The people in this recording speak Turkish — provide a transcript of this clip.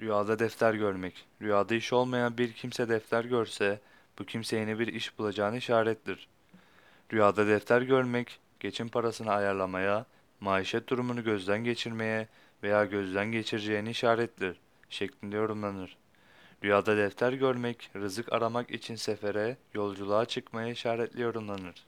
Rüyada defter görmek. Rüyada iş olmayan bir kimse defter görse, bu kimse yeni bir iş bulacağını işarettir. Rüyada defter görmek, geçim parasını ayarlamaya, maişet durumunu gözden geçirmeye veya gözden geçireceğini işarettir şeklinde yorumlanır. Rüyada defter görmek, rızık aramak için sefere, yolculuğa çıkmaya işaretli yorumlanır.